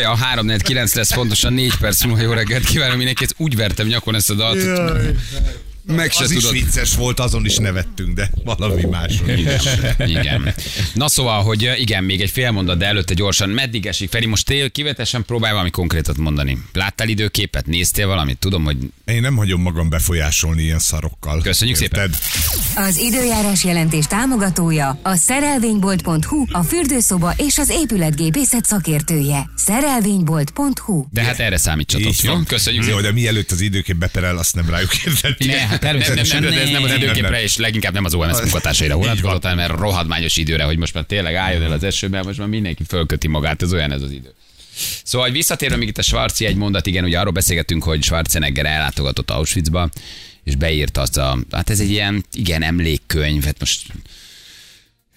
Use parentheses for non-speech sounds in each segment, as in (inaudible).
Jaj, a 3 9 lesz pontosan 4 perc múlva. Jó reggelt kívánom mindenkit. Úgy vertem nyakon ezt a dalt. hogy Meg se Az is tudod. vicces volt, azon is nevettünk, de valami más. Igen. igen. Na szóval, hogy uh, igen, még egy fél mondat, de előtte gyorsan. Meddig esik? Feri, most tél kivetesen próbálj valami konkrétat mondani. Láttál időképet? Néztél valamit? Tudom, hogy Én nem hagyom magam befolyásolni ilyen szarokkal. Köszönjük szépen. Az időjárás jelentés támogatója a szerelvénybolt.hu, a fürdőszoba és az épületgépészet szakértője. Szerelvénybolt.hu de hát erre számítsatok. Jó? Köszönjük Jó, de mielőtt az időkép beperel, azt nem rájuk érdett. Hát Nem, nem, nem, természetesen. ez nem az időképre, és leginkább nem az OMS munkatársaira vonatkozott, hanem erre rohadmányos időre, hogy most már tényleg álljon el az esőben, most már mindenki fölköti magát, ez olyan ez az idő. Szóval, hogy visszatérve még itt a Svarci egy mondat, igen, ugye arról beszélgettünk, hogy Schwarzenegger ellátogatott Auschwitzba, és beírta azt a, hát ez egy ilyen, igen, emlékkönyv, hát most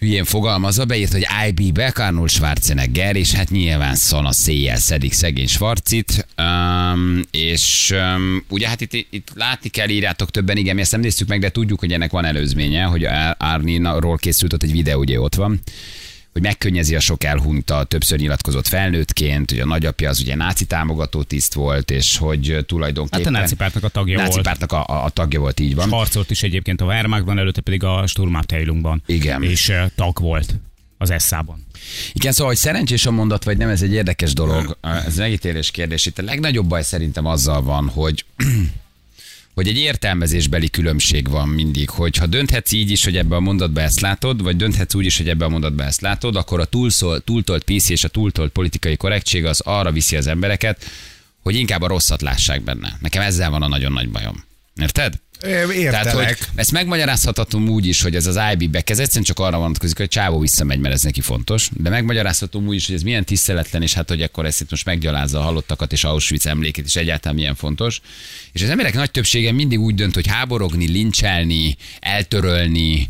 hülyén fogalmazva, beírt, hogy I.B. Beck, Arnold Schwarzenegger, és hát nyilván szana széjjel szedik szegény Schwarzit, um, és um, ugye hát itt, itt látni kell, írjátok többen, igen, mi ezt nem néztük meg, de tudjuk, hogy ennek van előzménye, hogy Arnie-ról készült ott egy videó, ugye ott van, hogy megkönnyezi a sok elhunyta, többször nyilatkozott felnőttként, hogy a nagyapja az ugye náci támogató tiszt volt, és hogy tulajdonképpen... Hát a náci pártnak a tagja náci volt. pártnak a, a, a tagja volt, így van. Harcolt is egyébként a Wehrmachtban, előtte pedig a Sturmabteilungban. Igen. És uh, tag volt az Esszában. Igen, szóval, hogy szerencsés a mondat, vagy nem, ez egy érdekes dolog. Ez megítélés kérdés. Itt a legnagyobb baj szerintem azzal van, hogy hogy egy értelmezésbeli különbség van mindig, hogy ha dönthetsz így is, hogy ebbe a mondatba ezt látod, vagy dönthetsz úgy is, hogy ebbe a mondatba ezt látod, akkor a túlszol, túltolt PC és a túltolt politikai korrektség az arra viszi az embereket, hogy inkább a rosszat lássák benne. Nekem ezzel van a nagyon nagy bajom. Érted? Értelek. Tehát, hogy ezt megmagyarázhatom úgy is, hogy ez az IB Beck, ez egyszerűen csak arra vonatkozik, hogy csávó visszamegy, mert ez neki fontos, de megmagyarázhatom úgy is, hogy ez milyen tiszteletlen, és hát, hogy akkor ezt itt most meggyalázza a halottakat és Auschwitz emlékét, és egyáltalán milyen fontos. És az emberek nagy többsége mindig úgy dönt, hogy háborogni, lincselni, eltörölni,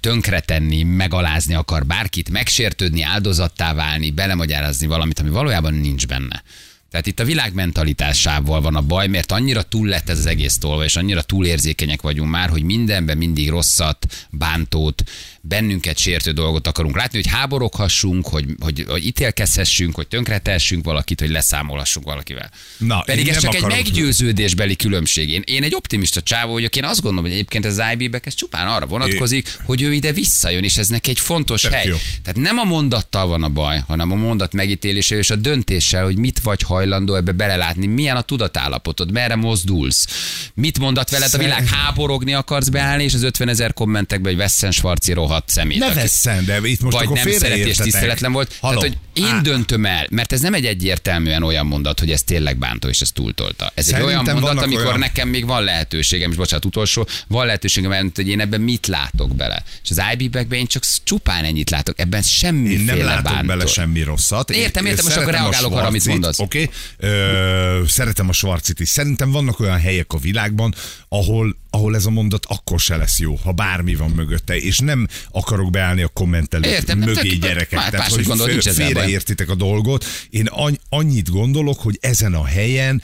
tönkretenni, megalázni akar bárkit, megsértődni, áldozattá válni, belemagyarázni valamit, ami valójában nincs benne. Tehát itt a világ mentalitásával van a baj, mert annyira túl lett ez az egész tolva, és annyira túlérzékenyek vagyunk már, hogy mindenben mindig rosszat, bántót, bennünket sértő dolgot akarunk látni, hogy háboroghassunk, hogy, hogy, hogy ítélkezhessünk, hogy tönkretessünk valakit, hogy leszámolhassunk valakivel. Na, Pedig ez csak egy meggyőződésbeli különbség. Én, én egy optimista csávó vagyok, én azt gondolom, hogy egyébként az IB-bek ez csupán arra vonatkozik, hogy ő ide visszajön, és ez neki egy fontos Tök hely. jó. Tehát nem a mondattal van a baj, hanem a mondat megítélése és a döntéssel, hogy mit vagy hajlandó ebbe belelátni, milyen a tudatállapotod, merre mozdulsz, mit mondat veled a világ, háborogni akarsz beállni, és az 50 ezer kommentekben, hogy Vessen Svarci rohadt szemét. Ne vesszen, de itt most vagy akkor nem szereti és tiszteletlen volt. Halló. Tehát, hogy én Á, döntöm el, mert ez nem egy egyértelműen olyan mondat, hogy ez tényleg bántó, és ez túltolta. Ez Szerintem egy olyan mondat, amikor olyan- nekem még van lehetőségem, és bocsánat, utolsó, van lehetőségem, elmondani, hogy én ebben mit látok bele. És az IB ben én csak csupán ennyit látok, ebben Én semmiféle nem látok bántó. bele semmi rosszat. Értem, értem, most akkor reagálok arra, amit mondasz. Oké, Ö, szeretem a Schwarzit is. Szerintem vannak olyan helyek a világban, ahol, ahol ez a mondat akkor se lesz jó, ha bármi van mögötte, és nem akarok beállni a kommentelők Értem, mögé tök- gyerekek. más- Tehát, hogy gondolod, fél- félreértitek a dolgot. Én annyit gondolok, hogy ezen a helyen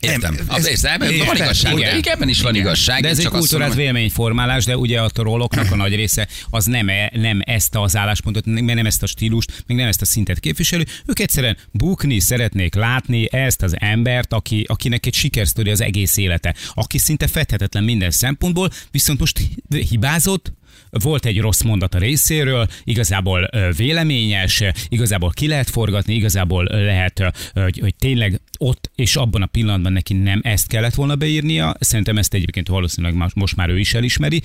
Értem. Nem, Ez, ez, ebben van igazság. igen. Igen. Ebben is van Igen. igazság. De ez egy csak azt kultúrát mondom, véleményformálás, de ugye a trolloknak a nagy része az nem, e, nem ezt az álláspontot, meg nem ezt a stílust, meg nem ezt a szintet képviselő. Ők egyszerűen bukni szeretnék látni ezt az embert, aki, akinek egy sikersztori az egész élete, aki szinte fedhetetlen minden szempontból, viszont most hibázott, volt egy rossz mondat a részéről, igazából véleményes, igazából ki lehet forgatni, igazából lehet, hogy, hogy tényleg ott és abban a pillanatban neki nem ezt kellett volna beírnia. Szerintem ezt egyébként valószínűleg most már ő is elismeri.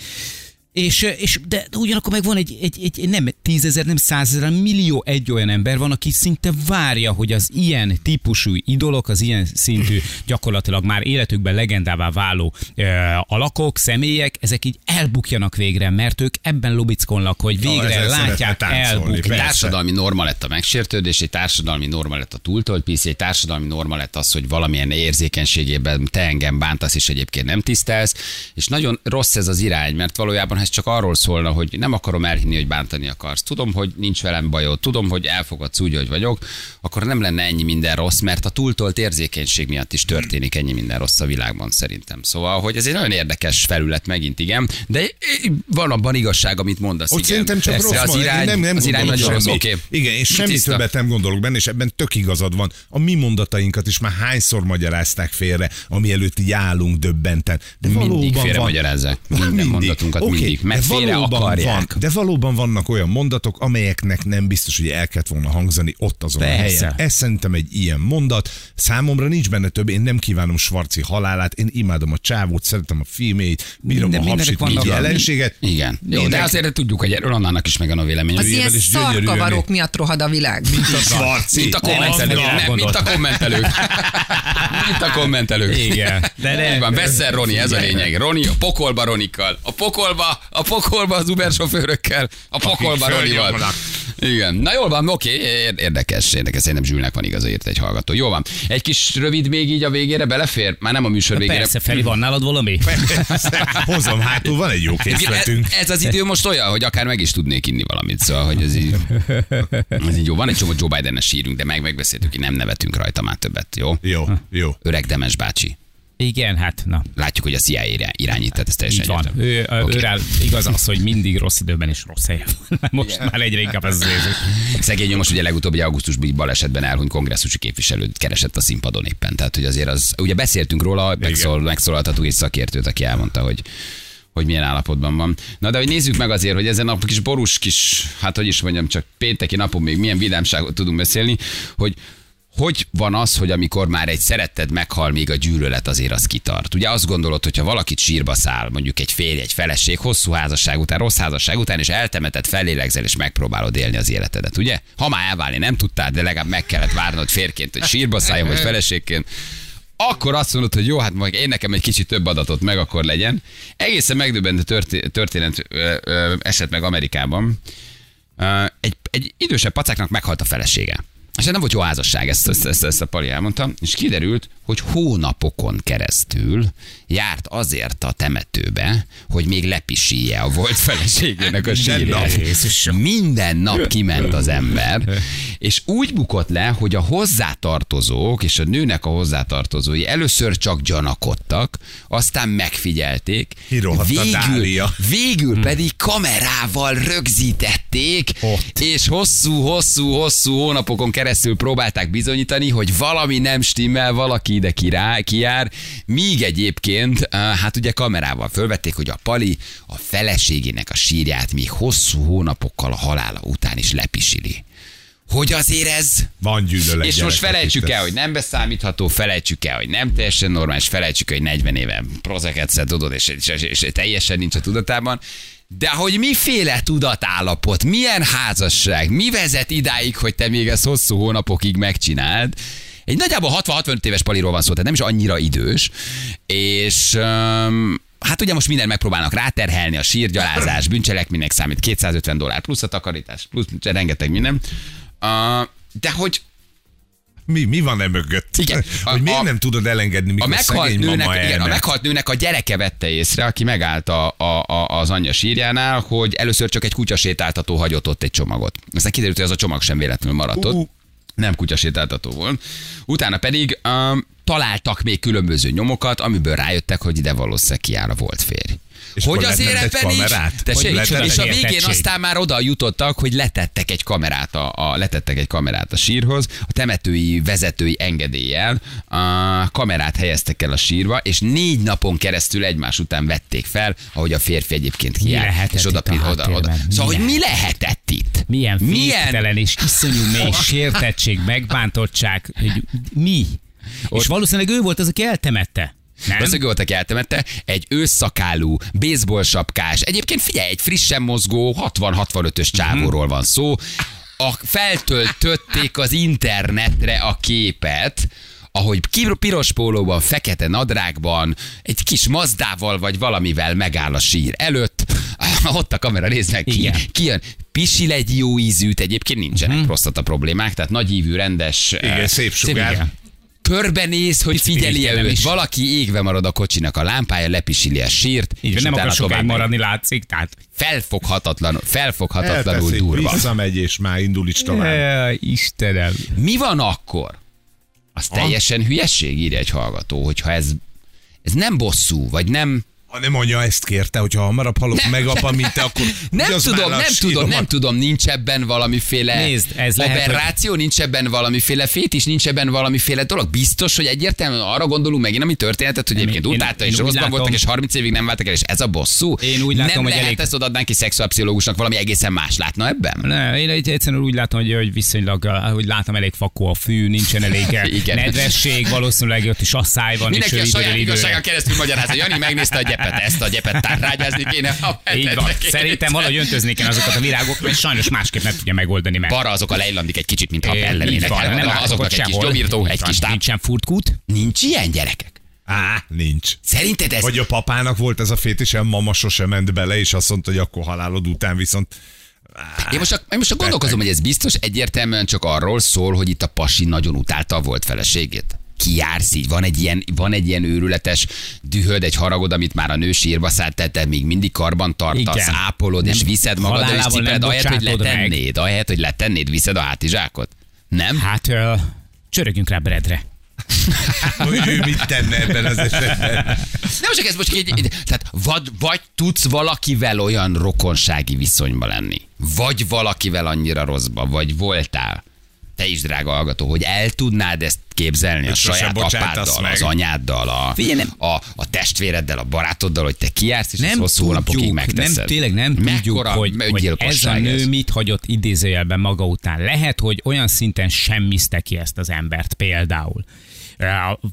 És, és de, ugyanakkor meg van egy, egy, egy nem tízezer, nem százezer, millió egy olyan ember van, aki szinte várja, hogy az ilyen típusú idolok, az ilyen szintű gyakorlatilag már életükben legendává váló ö, alakok, személyek, ezek így elbukjanak végre, mert ők ebben lubickolnak, hogy végre ezzel látják elbukni. Egy persze. társadalmi norma lett a megsértődés, egy társadalmi norma lett a túltolt PC, egy társadalmi norma lett az, hogy valamilyen érzékenységében te engem bántasz, és egyébként nem tisztelsz, és nagyon rossz ez az irány, mert valójában, ez csak arról szólna, hogy nem akarom elhinni, hogy bántani akarsz. Tudom, hogy nincs velem bajod, tudom, hogy elfogadsz úgy, hogy vagyok, akkor nem lenne ennyi minden rossz, mert a túltolt érzékenység miatt is történik ennyi minden rossz a világban szerintem. Szóval, hogy ez egy nagyon érdekes felület megint, igen, de van abban igazság, amit mondasz. Ott igen. szerintem csak Persze, rossz az irány, nem, nem az irány nagyon rossz, oké. Igen, és semmi Tiszta. többet nem gondolok benne, és ebben tök igazad van. A mi mondatainkat is már hányszor magyarázták félre, ami előtt így állunk döbbenten. De Mindig félre van. magyarázzák. Minden mondatunkat Oké, mindig. Meg de félre valóban akarják. Van, de valóban vannak olyan mondatok, amelyeknek nem biztos, hogy el kellett volna hangzani ott azon Persze. a helyen. Ez szerintem egy ilyen mondat. Számomra nincs benne több, én nem kívánom Svarci halálát, én imádom a csávót, szeretem a filmét, bírom Minden- a mindenek hapsit, vannak- jelenséget. Igen. Jó, de Mindenki- azért tudjuk, hogy erről annának is megvan a vélemény. Az ilyen szarkavarok miatt rohad a világ. Mint a Svarci. Mint a kommentelők. Nem, mint a kommentelők. Mint a kommentelők. Igen. De De nem. van, Veszel Roni, ez a lényeg. Roni a pokolba Ronikkal. A pokolba, a pokolba az Uber sofőrökkel. A pokolba Ronival. fölnyomnak. Igen. Na jól van, oké, ér- érdekes, érdekes. Szerintem Zsülnek van igaza, írt egy hallgató. Jó van. Egy kis rövid még így a végére belefér? Már nem a műsor végére. Persze, Feri, van nálad valami? Hozom hátul, van egy jó készletünk. Ez, ez az idő most olyan, hogy akár meg is tudnék inni valamit, szóval, hogy ez így, ez így jó. Van egy csomó Joe Biden-es sírünk, de meg megbeszéltük, hogy nem nevetünk rajta már többet, jó? Jó, jó. Öreg Demes bácsi. Igen, hát na. Látjuk, hogy a CIA irá- irányít, tehát ez teljesen Így van. egyértelmű. Ő, okay. őrel igaz az, hogy mindig rossz időben és rossz helyen van. (laughs) Most már egyre inkább ez az érzés. Szegény most ugye legutóbb egy augusztusban egy balesetben elhunyt kongresszusi képviselőt keresett a színpadon éppen. Tehát, hogy azért az, ugye beszéltünk róla, megszól, megszólaltatunk egy szakértőt, aki elmondta, hogy hogy milyen állapotban van. Na de hogy nézzük meg azért, hogy ezen a kis borús kis, hát hogy is mondjam, csak pénteki napon még milyen vidámságot tudunk beszélni, hogy hogy van az, hogy amikor már egy szeretted meghal, még a gyűlölet azért az kitart? Ugye azt gondolod, hogyha valakit sírba száll, mondjuk egy férj, egy feleség, hosszú házasság után, rossz házasság után, és eltemetett, felélegzel, és megpróbálod élni az életedet, ugye? Ha már elválni nem tudtál, de legalább meg kellett várnod férként, hogy sírba szálljon, vagy feleségként, akkor azt mondod, hogy jó, hát majd én nekem egy kicsit több adatot meg akkor legyen. Egészen megdöbbentő történet, ö, esett meg Amerikában. Egy, egy idősebb pacáknak meghalt a felesége. És nem volt jó házasság, ezt, ezt, ezt, ezt a Pali elmondta, és kiderült, hogy hónapokon keresztül járt azért a temetőbe, hogy még lepisíje a volt feleségének a (laughs) sírját. Minden nap kiment az ember, és úgy bukott le, hogy a hozzátartozók és a nőnek a hozzátartozói először csak gyanakodtak, aztán megfigyelték, Dália. végül pedig kamerával rögzítették, és hosszú-hosszú-hosszú hónapokon keresztül próbálták bizonyítani, hogy valami nem stimmel, valaki ide kirá, kijár, míg egyébként, eh, hát ugye kamerával fölvették, hogy a Pali a feleségének a sírját még hosszú hónapokkal a halála után is lepisili. Hogy azért ez Van gyűlölet. és most felejtsük el, hogy nem beszámítható, felejtsük el, hogy nem teljesen normális, felejtsük el, hogy 40 éve prozeket szed, tudod, és, és, és, és teljesen nincs a tudatában. De hogy miféle tudatállapot, milyen házasság, mi vezet idáig, hogy te még ezt hosszú hónapokig megcsináld, egy nagyjából 60-65 éves paliról van szó, tehát nem is annyira idős, és um, hát ugye most minden megpróbálnak ráterhelni, a sírgyalázás, bűncselekménynek számít 250 dollár plusz a takarítás, plusz rengeteg minden. Uh, de hogy Mi, mi van e mögött? Igen. (laughs) Hogy A- miért a- nem tudod elengedni, a mikor meghalt, szegény nőnek, mama igen, a meghalt nőnek a gyereke vette észre, aki megállt a, a, a, az anyja sírjánál, hogy először csak egy kutyasétáltató hagyott ott egy csomagot. Aztán kiderült, hogy az a csomag sem véletlenül maradt ott. Ú. Nem kutyasétáltató volt. Utána pedig um, találtak még különböző nyomokat, amiből rájöttek, hogy ide valószínűleg kiáll a volt férj. És hogy ebben nincs, kamerát? tessék, letett és a végén aztán már oda jutottak, hogy letettek egy kamerát a, a, letettek egy kamerát a sírhoz, a temetői vezetői engedéllyel a kamerát helyeztek el a sírba, és négy napon keresztül egymás után vették fel, ahogy a férfi egyébként lehetett és oda, oda, oda. Mi Szóval, hogy mi lehet? lehetett itt? Milyen Milyen- és iszonyú mély sértettség, megbántottság, hogy mi? És valószínűleg ő volt az, aki eltemette. Nem? Valószínűleg volt, aki eltemette, egy ősszakálú, baseball sapkás, egyébként figyelj, egy frissen mozgó 60-65-ös csávóról van szó, a, feltöltötték az internetre a képet, ahogy piros pólóban, fekete nadrágban, egy kis mazdával vagy valamivel megáll a sír előtt, (laughs) ott a kamera, nézd meg, ki, Igen. ki jön, pisil egy jó ízűt, egyébként nincsenek Mhm. uh-huh. prostata problémák, tehát nagy ívű, rendes, Igen, eh, szép sugár. igen. Körbenéz, hogy figyeli Istenem őt. is. Valaki égve marad a kocsinak a lámpája, lepisili a sírt, Így és nem akar sokáig maradni, látszik, tehát. Felfoghatatlan, felfoghatatlanul Elteszik, durva. visszamegy, és már indul is tovább. Jaj, Istenem. Mi van akkor? Az teljesen hülyeség, írja egy hallgató, hogyha ez, ez nem bosszú, vagy nem... Ha nem anya ezt kérte, hogyha hamarabb halok Nem, meg apa, mint te, akkor (laughs) Nem tudom, nem tudom, nem síromat. tudom, nincs ebben valamiféle Nézd, ez lehet, hogy- aberráció, nincs ebben valamiféle fétis, nincs ebben valamiféle dolog. Biztos, hogy egyértelműen arra gondolunk megint, ami történetet, hogy egyébként én- utálta én és rosszban voltak, és 30 évig nem váltak el, és ez a bosszú. Én úgy látom, nem hogy lehet elég- ezt odaadnánk ki szexuálpszichológusnak, valami egészen más látna ebben? Ne, én egy- egyszerűen úgy látom, hogy, hogy viszonylag, hogy látom, elég fakó a fű, nincsen elég (laughs) Igen. nedvesség, valószínűleg ott is asszály van, Mindenki és a saját időre. keresztül magyarázza. Jani megnézte a gyepet, ezt a gyepet tárrágyázni kéne. a Így van. Szerintem valahogy öntözni kell azokat a virágokat, mert sajnos másképp nem tudja megoldani meg. Balra azok a lejlandik egy kicsit, mintha van, nem látok Azoknak egy kis gyomírtó, egy kis táp. Nincsen furtkút. Nincs ilyen gyerekek. Á, nincs. Szerinted ez Vagy a papának volt ez a fétis, a mama sosem ment bele, és azt mondta, hogy akkor halálod után viszont Én most, csak, én most csak gondolkozom, hogy ez biztos egyértelműen csak arról szól, hogy itt a pasi nagyon utálta a volt feleségét. Kijársz így, van egy, ilyen, van egy ilyen őrületes dühöd, egy haragod, amit már a nő sírba szállt, te még mindig karban tartasz, Igen. ápolod, és Nem- viszed magad, és cipeled, ahelyett, hogy bocsátod meg. letennéd, ahelyett, hogy letennéd, viszed a hátizsákot. Nem? Hát, ö, csörögjünk rá Bredre. (laughs) hogy ő mit tenne ebben az esetben. Nem csak ez most egy tehát vagy, vagy tudsz valakivel olyan rokonsági viszonyba lenni, vagy valakivel annyira rosszba, vagy voltál, te is, drága hallgató, hogy el tudnád ezt képzelni a Hogy sose saját apáddal, meg. az anyáddal, a, Figyelj, nem- a, a testvéreddel, a barátoddal, hogy te kijársz, és ezt Nem hosszú hónapokig tudjuk, megteszed. nem, tényleg nem tudjuk, Mekkora hogy, hogy ez a nő mit hagyott idézőjelben maga után. Lehet, hogy olyan szinten semmizte ki ezt az embert például.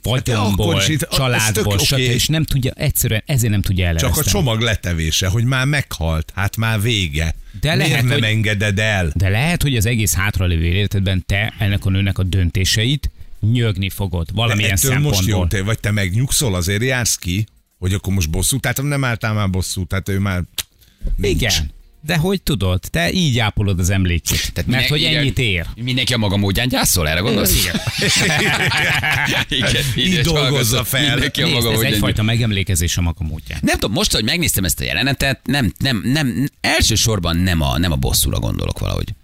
Vagyonból, itt- ez családból, tök stb. És nem tudja, egyszerűen ezért nem tudja Csak elereszteni. a csomag letevése, hogy már meghalt, hát már vége. De Miért lehet, nem hogy- engeded el? De lehet, hogy az egész hátralévő életedben te ennek a nőnek a döntéseit nyögni fogod De valamilyen ettől most jó, szempontból. te, vagy te megnyugszol, azért jársz ki, hogy akkor most bosszú, tehát nem álltál már bosszú, tehát ő már nincs. Igen. De hogy tudod, te így ápolod az emlékét. Tehát mert hogy ennyit ér. Mindenki a maga módján gyászol, erre gondolsz? Igen. (laughs) Igen. Így dolgozza fel. Mindenki a Nézd, maga ez egyfajta megemlékezés a maga módján. Nem tudom, most, hogy megnéztem ezt a jelenetet, nem, nem, nem, elsősorban nem a, nem a bosszúra gondolok valahogy.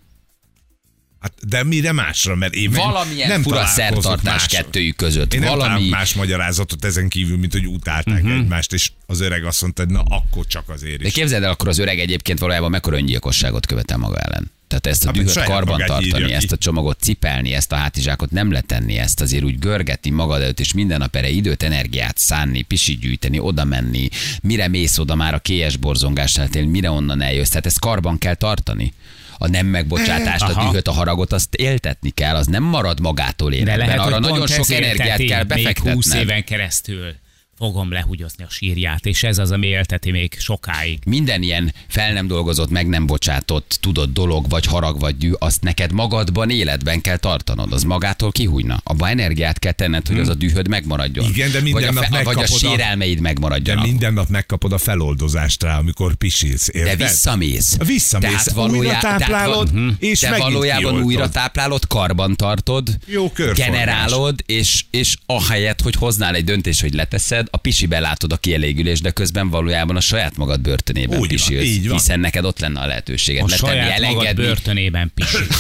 Hát, de mire másra, mert én Valamilyen nem fura szertartás másra. kettőjük között. Én nem Valami... találok más magyarázatot ezen kívül, mint hogy utálták uh-huh. egymást, és az öreg azt mondta, hogy na akkor csak azért De is. képzeld el, akkor az öreg egyébként valójában mekkora öngyilkosságot követel maga ellen. Tehát ezt a Hát, dühöt karban tartani, ezt a csomagot cipelni, ezt a hátizsákot nem letenni, ezt azért úgy görgetni magad előtt, és minden nap erre időt, energiát szánni, pisi gyűjteni, oda menni, mire mész oda már a kélyes borzongásnál, tényleg mire onnan eljössz. Tehát ezt karban kell tartani. A nem megbocsátást, a dühöt, a haragot, azt éltetni kell, az nem marad magától életben. lehet, Arra nagyon sok energiát kell még 20 befektetned. éven keresztül fogom lehugyozni a sírját, és ez az, ami élteti még sokáig. minden ilyen fel nem dolgozott, meg nem bocsátott, tudod, dolog, vagy harag, vagy dű, azt neked magadban, életben kell tartanod, az magától kihújna. Abba energiát kell tenned, hogy az a dühöd megmaradjon. Hmm. Igen, de minden vagy a, nap vagy a sérelmeid De megmaradjanak. minden nap megkapod a feloldozást rá, amikor pisilsz, De érted? visszamész. Visszamész, Tehát újra valójá- táplálod, tehát, és te valójában kioltod. újra táplálod, karban tartod, Jó körforgás. generálod, és, és ahelyett, hogy hoznál egy döntést, hogy leteszed, a pisibe látod a kielégülést, de közben valójában a saját magad börtönében Úgy van, pisilsz, így van. hiszen neked ott lenne a lehetőséged A saját magad elengedni. börtönében pisil. (laughs)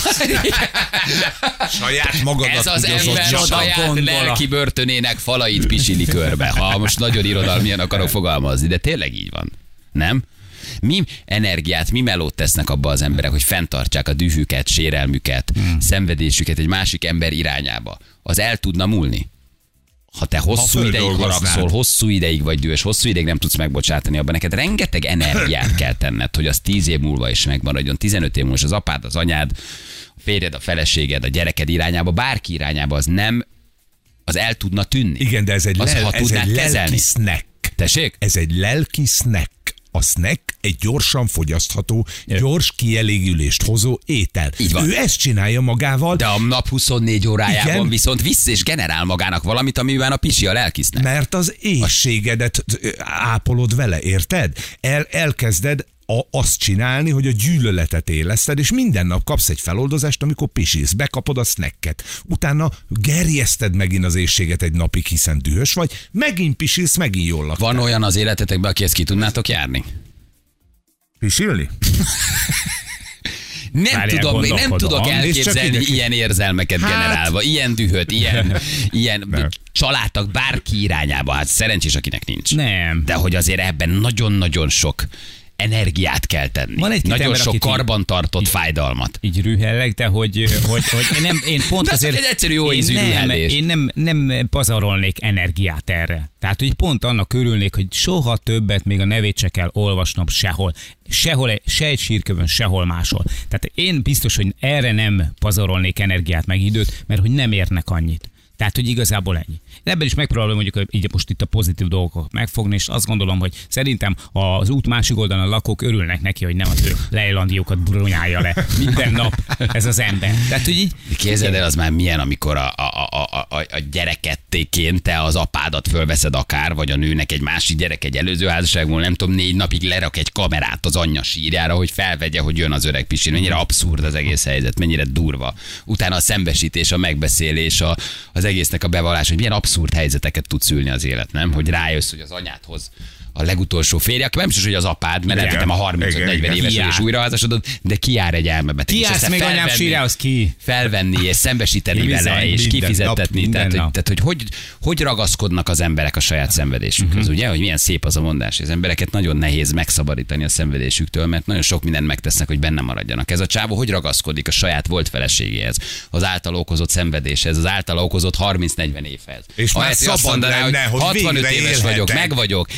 Saját magadat Ez az ember saját lelki börtönének falait pisili körbe. Ha most nagyon irodalmian akarok fogalmazni, de tényleg így van. Nem? Mi energiát, mi melót tesznek abba az emberek, hogy fenntartsák a dühüket, sérelmüket, hmm. szenvedésüket egy másik ember irányába. Az el tudna múlni. Ha te hosszú Ha ideig haragszol, hosszú ideig vagy dühös, hosszú ideig nem tudsz megbocsátani, abban neked rengeteg energiát kell tenned, hogy az 10 év múlva is megmaradjon. 15 év múlva is az apád, az anyád, a férjed, a feleséged, a gyereked irányába, bárki irányába, az nem, az el tudna tűnni. Igen, de ez egy, Az, lel, ha ez egy lelki snack. Tessék? Ez egy lelki snack. A snack egy gyorsan fogyasztható, gyors kielégülést hozó étel. Így van. Ő ezt csinálja magával, De a nap 24 órájában Igen. viszont vissza és generál magának valamit, amiben a pisi a lelkisznek. mert az éjségedet ápolod vele, érted? El, elkezded a, azt csinálni, hogy a gyűlöletet éleszted, és minden nap kapsz egy feloldozást, amikor pisilsz, bekapod a snacket. Utána gerjeszted megint az éjséget egy napig, hiszen dühös vagy, megint pisilsz, megint jól laktál. Van olyan az életetekben, aki ezt ki tudnátok járni? Pisilni? (laughs) Nem Várjál, tudom, én nem tudok elképzelni ilyen érzelmeket Hát- generálva, ilyen dühöt, ilyen, (laughs) ilyen Nem. családtak bárki irányába. Hát szerencsés, akinek nincs. Nem. De hogy azért ebben nagyon-nagyon sok energiát kell tenni. Van egy-két nagyon ember, sok így- karbantartott fájdalmat. így rühellek, de hogy, hogy, hogy én, nem, én pont De azért... egy egyszerű jó én ízű nem, én nem, nem pazarolnék energiát erre. Tehát, hogy pont annak örülnék, hogy soha többet még a nevét se kell olvasnom sehol. Sehol, se egy sírkövön, sehol máshol. Tehát én biztos, hogy erre nem pazarolnék energiát meg időt, mert hogy nem érnek annyit. Tehát, hogy igazából ennyi. Ebben is megpróbálom mondjuk így most itt a pozitív dolgokat megfogni, és azt gondolom, hogy szerintem az út másik oldalon a lakók örülnek neki, hogy nem az ő lejlandiókat brunyálja le minden nap ez az ember. Tehát, hogy így Képzeld el, az már milyen, amikor a, a, a, a, a gyerekettéként te az apádat fölveszed akár, vagy a nőnek egy másik gyerek egy előző házasságból, nem tudom, négy napig lerak egy kamerát az anyja sírjára, hogy felvegye, hogy jön az öreg pisin. Mennyire abszurd az egész helyzet, mennyire durva. Utána a szembesítés, a megbeszélés, a, az egésznek a bevallás, hogy milyen abszurd helyzeteket tud szülni az élet, nem? Hogy rájössz, hogy az anyádhoz a legutolsó férje, aki nem is, hogy az apád, mert Igen. lehetem a Igen, 35-40 igen. éves Kiáll. és újraházasodod, de kiár egy elmebeteg. Ki aztán még anyám felvenni- sírjához ki? felvenni és szembesíteni Bizony, vele, és minden kifizettetni. nap, tehát, hogy, tehát, hogy, hogy hogy ragaszkodnak az emberek a saját szenvedésükhöz, Mhm. ugye? Hogy milyen szép az a mondás. Az embereket nagyon nehéz megszabadítani a szenvedésüktől, mert nagyon sok mindent megtesznek, hogy benne maradjanak. Ez a csávó hogy ragaszkodik a saját volt feleségéhez, az által okozott szenvedéshez, az által okozott 30-40 évhez. És már hogy azt szabad mondaná, lenne, hogy 65 végre éves vagyok, meg vagyok,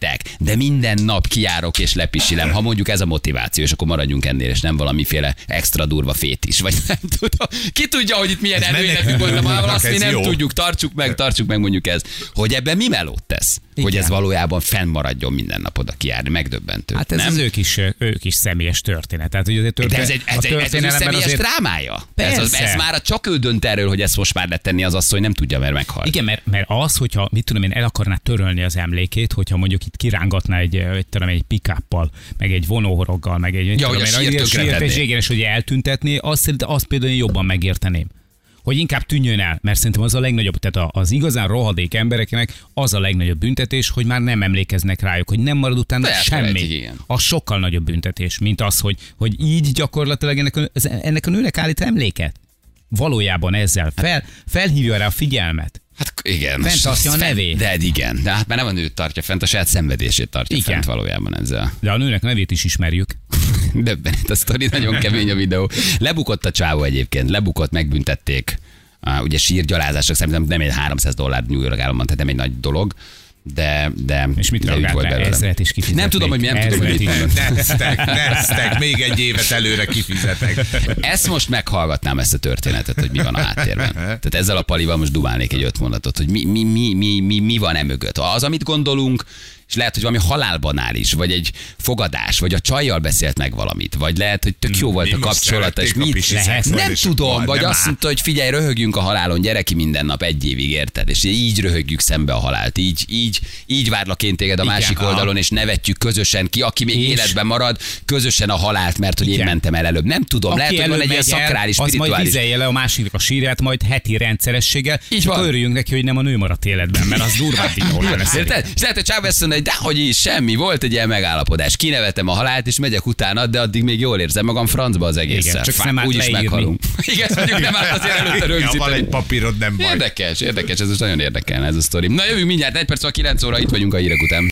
élhetek, de minden nap kiárok és lepisilem. Ha mondjuk ez a motiváció, és akkor maradjunk ennél, és nem valamiféle extra durva fét is, vagy nem (laughs) tudom. Ki tudja, hogy itt milyen Ez előéletünk menekülő volt, de úrnak azt mi nem jó. tudjuk, tartsuk meg, tartsuk meg mondjuk ez. Hogy ebben mi melót tesz? Hogy Igen. ez valójában fennmaradjon minden nap oda kiárni, megdöbbentő. Hát ez nem? az ők is, ők is személyes történet. Tehát, hogy azért de történet, ez egy, ez, a egy, ez az ő személyes azért- drámája. Ez, az, ez már csak ő dönt erről, hogy ezt most már letenni az asszony, nem tudja, mert meghal. Igen, mert, mert az, hogyha mit tudom én, el akarná törölni az emlékét, hogyha mondjuk itt kirángatná egy, egy, tudom, egy pikáppal, meg egy vonóhoroggal, meg egy, Ja, tudom hogy a sírt tönkretenné. és igen, és hogy eltüntetné, azt, azt például én jobban megérteném. Hogy inkább tűnjön el, mert szerintem az a legnagyobb, tehát az igazán rohadék embereknek az a legnagyobb büntetés, hogy már nem emlékeznek rájuk, hogy nem marad utána Elfelejtik, semmi. igen. A sokkal nagyobb büntetés, mint az, hogy, hogy így gyakorlatilag ennek a, ennek a nőnek állít emléket. Valójában ezzel fel, felhívja rá a figyelmet. Hát igen. Fent tartja a nevét. De igen. De hát már nem a nőt tartja fent, a saját szenvedését tartja Igen. fent valójában ezzel. De a nőnek nevét is ismerjük. (laughs) Döbbenet a sztori, nagyon kemény a videó. Lebukott a csávó egyébként, lebukott, megbüntették. Uh, ugye sírgyalázások szerintem nem egy 300 dollár New York államban, tehát nem egy nagy dolog. De, de, És mit de úgy reagált volt belőle. Ezret is kifizetnék. Nem tudom, hogy mi nem tudom, hogy mit mondott. Neztek, neztek, még egy évet előre kifizetek. Ezt most meghallgatnám ezt a történetet, hogy mi van a háttérben. Tehát ezzel a palival most dumálnék egy öt mondatot, hogy mi, mi, mi, mi, mi, mi van e mögött. Az, amit gondolunk, és lehet, hogy valami halálbanális, vagy egy fogadás, vagy a csajjal beszélt meg valamit, vagy lehet, hogy tök jó volt Mi a kapcsolata, és mit lehet, nem tudom, vagy nem azt mondta, hogy figyelj, röhögjünk a halálon, gyere ki minden nap egy évig, érted? És így röhögjük szembe a halált, így, így, így várlak én téged a Igen, másik oldalon, és nevetjük közösen ki, aki még És- életben marad, közösen a halált, mert hogy én Igen. mentem el előbb. Nem tudom, lehet, hogy van egy ilyen szakrális, az majd spirituális vizelje le a másiknak a sírját, majd heti rendszerességgel, és örüljünk neki, hogy nem a nő maradt életben, mert az durván (laughs) szerintem. Érted? És lehet, hogy Azt mondja, hogy is, semmi, volt egy ilyen megállapodás. Kinevetem a halált, és megyek utána, de addig még jól érzem magam francba az egésszel. Igen, csak Fá, nem úgyis meghalunk. (laughs) Igen, mondjuk nem árt azért előtte (laughs) Ja, van rögzíteni. egy papírod, nem baj. Érdekes, érdekes, ez most nagyon érdekelne ez a sztori. Na jövünk mindjárt, egy perc, a 9 óra, itt vagyunk a hírek után.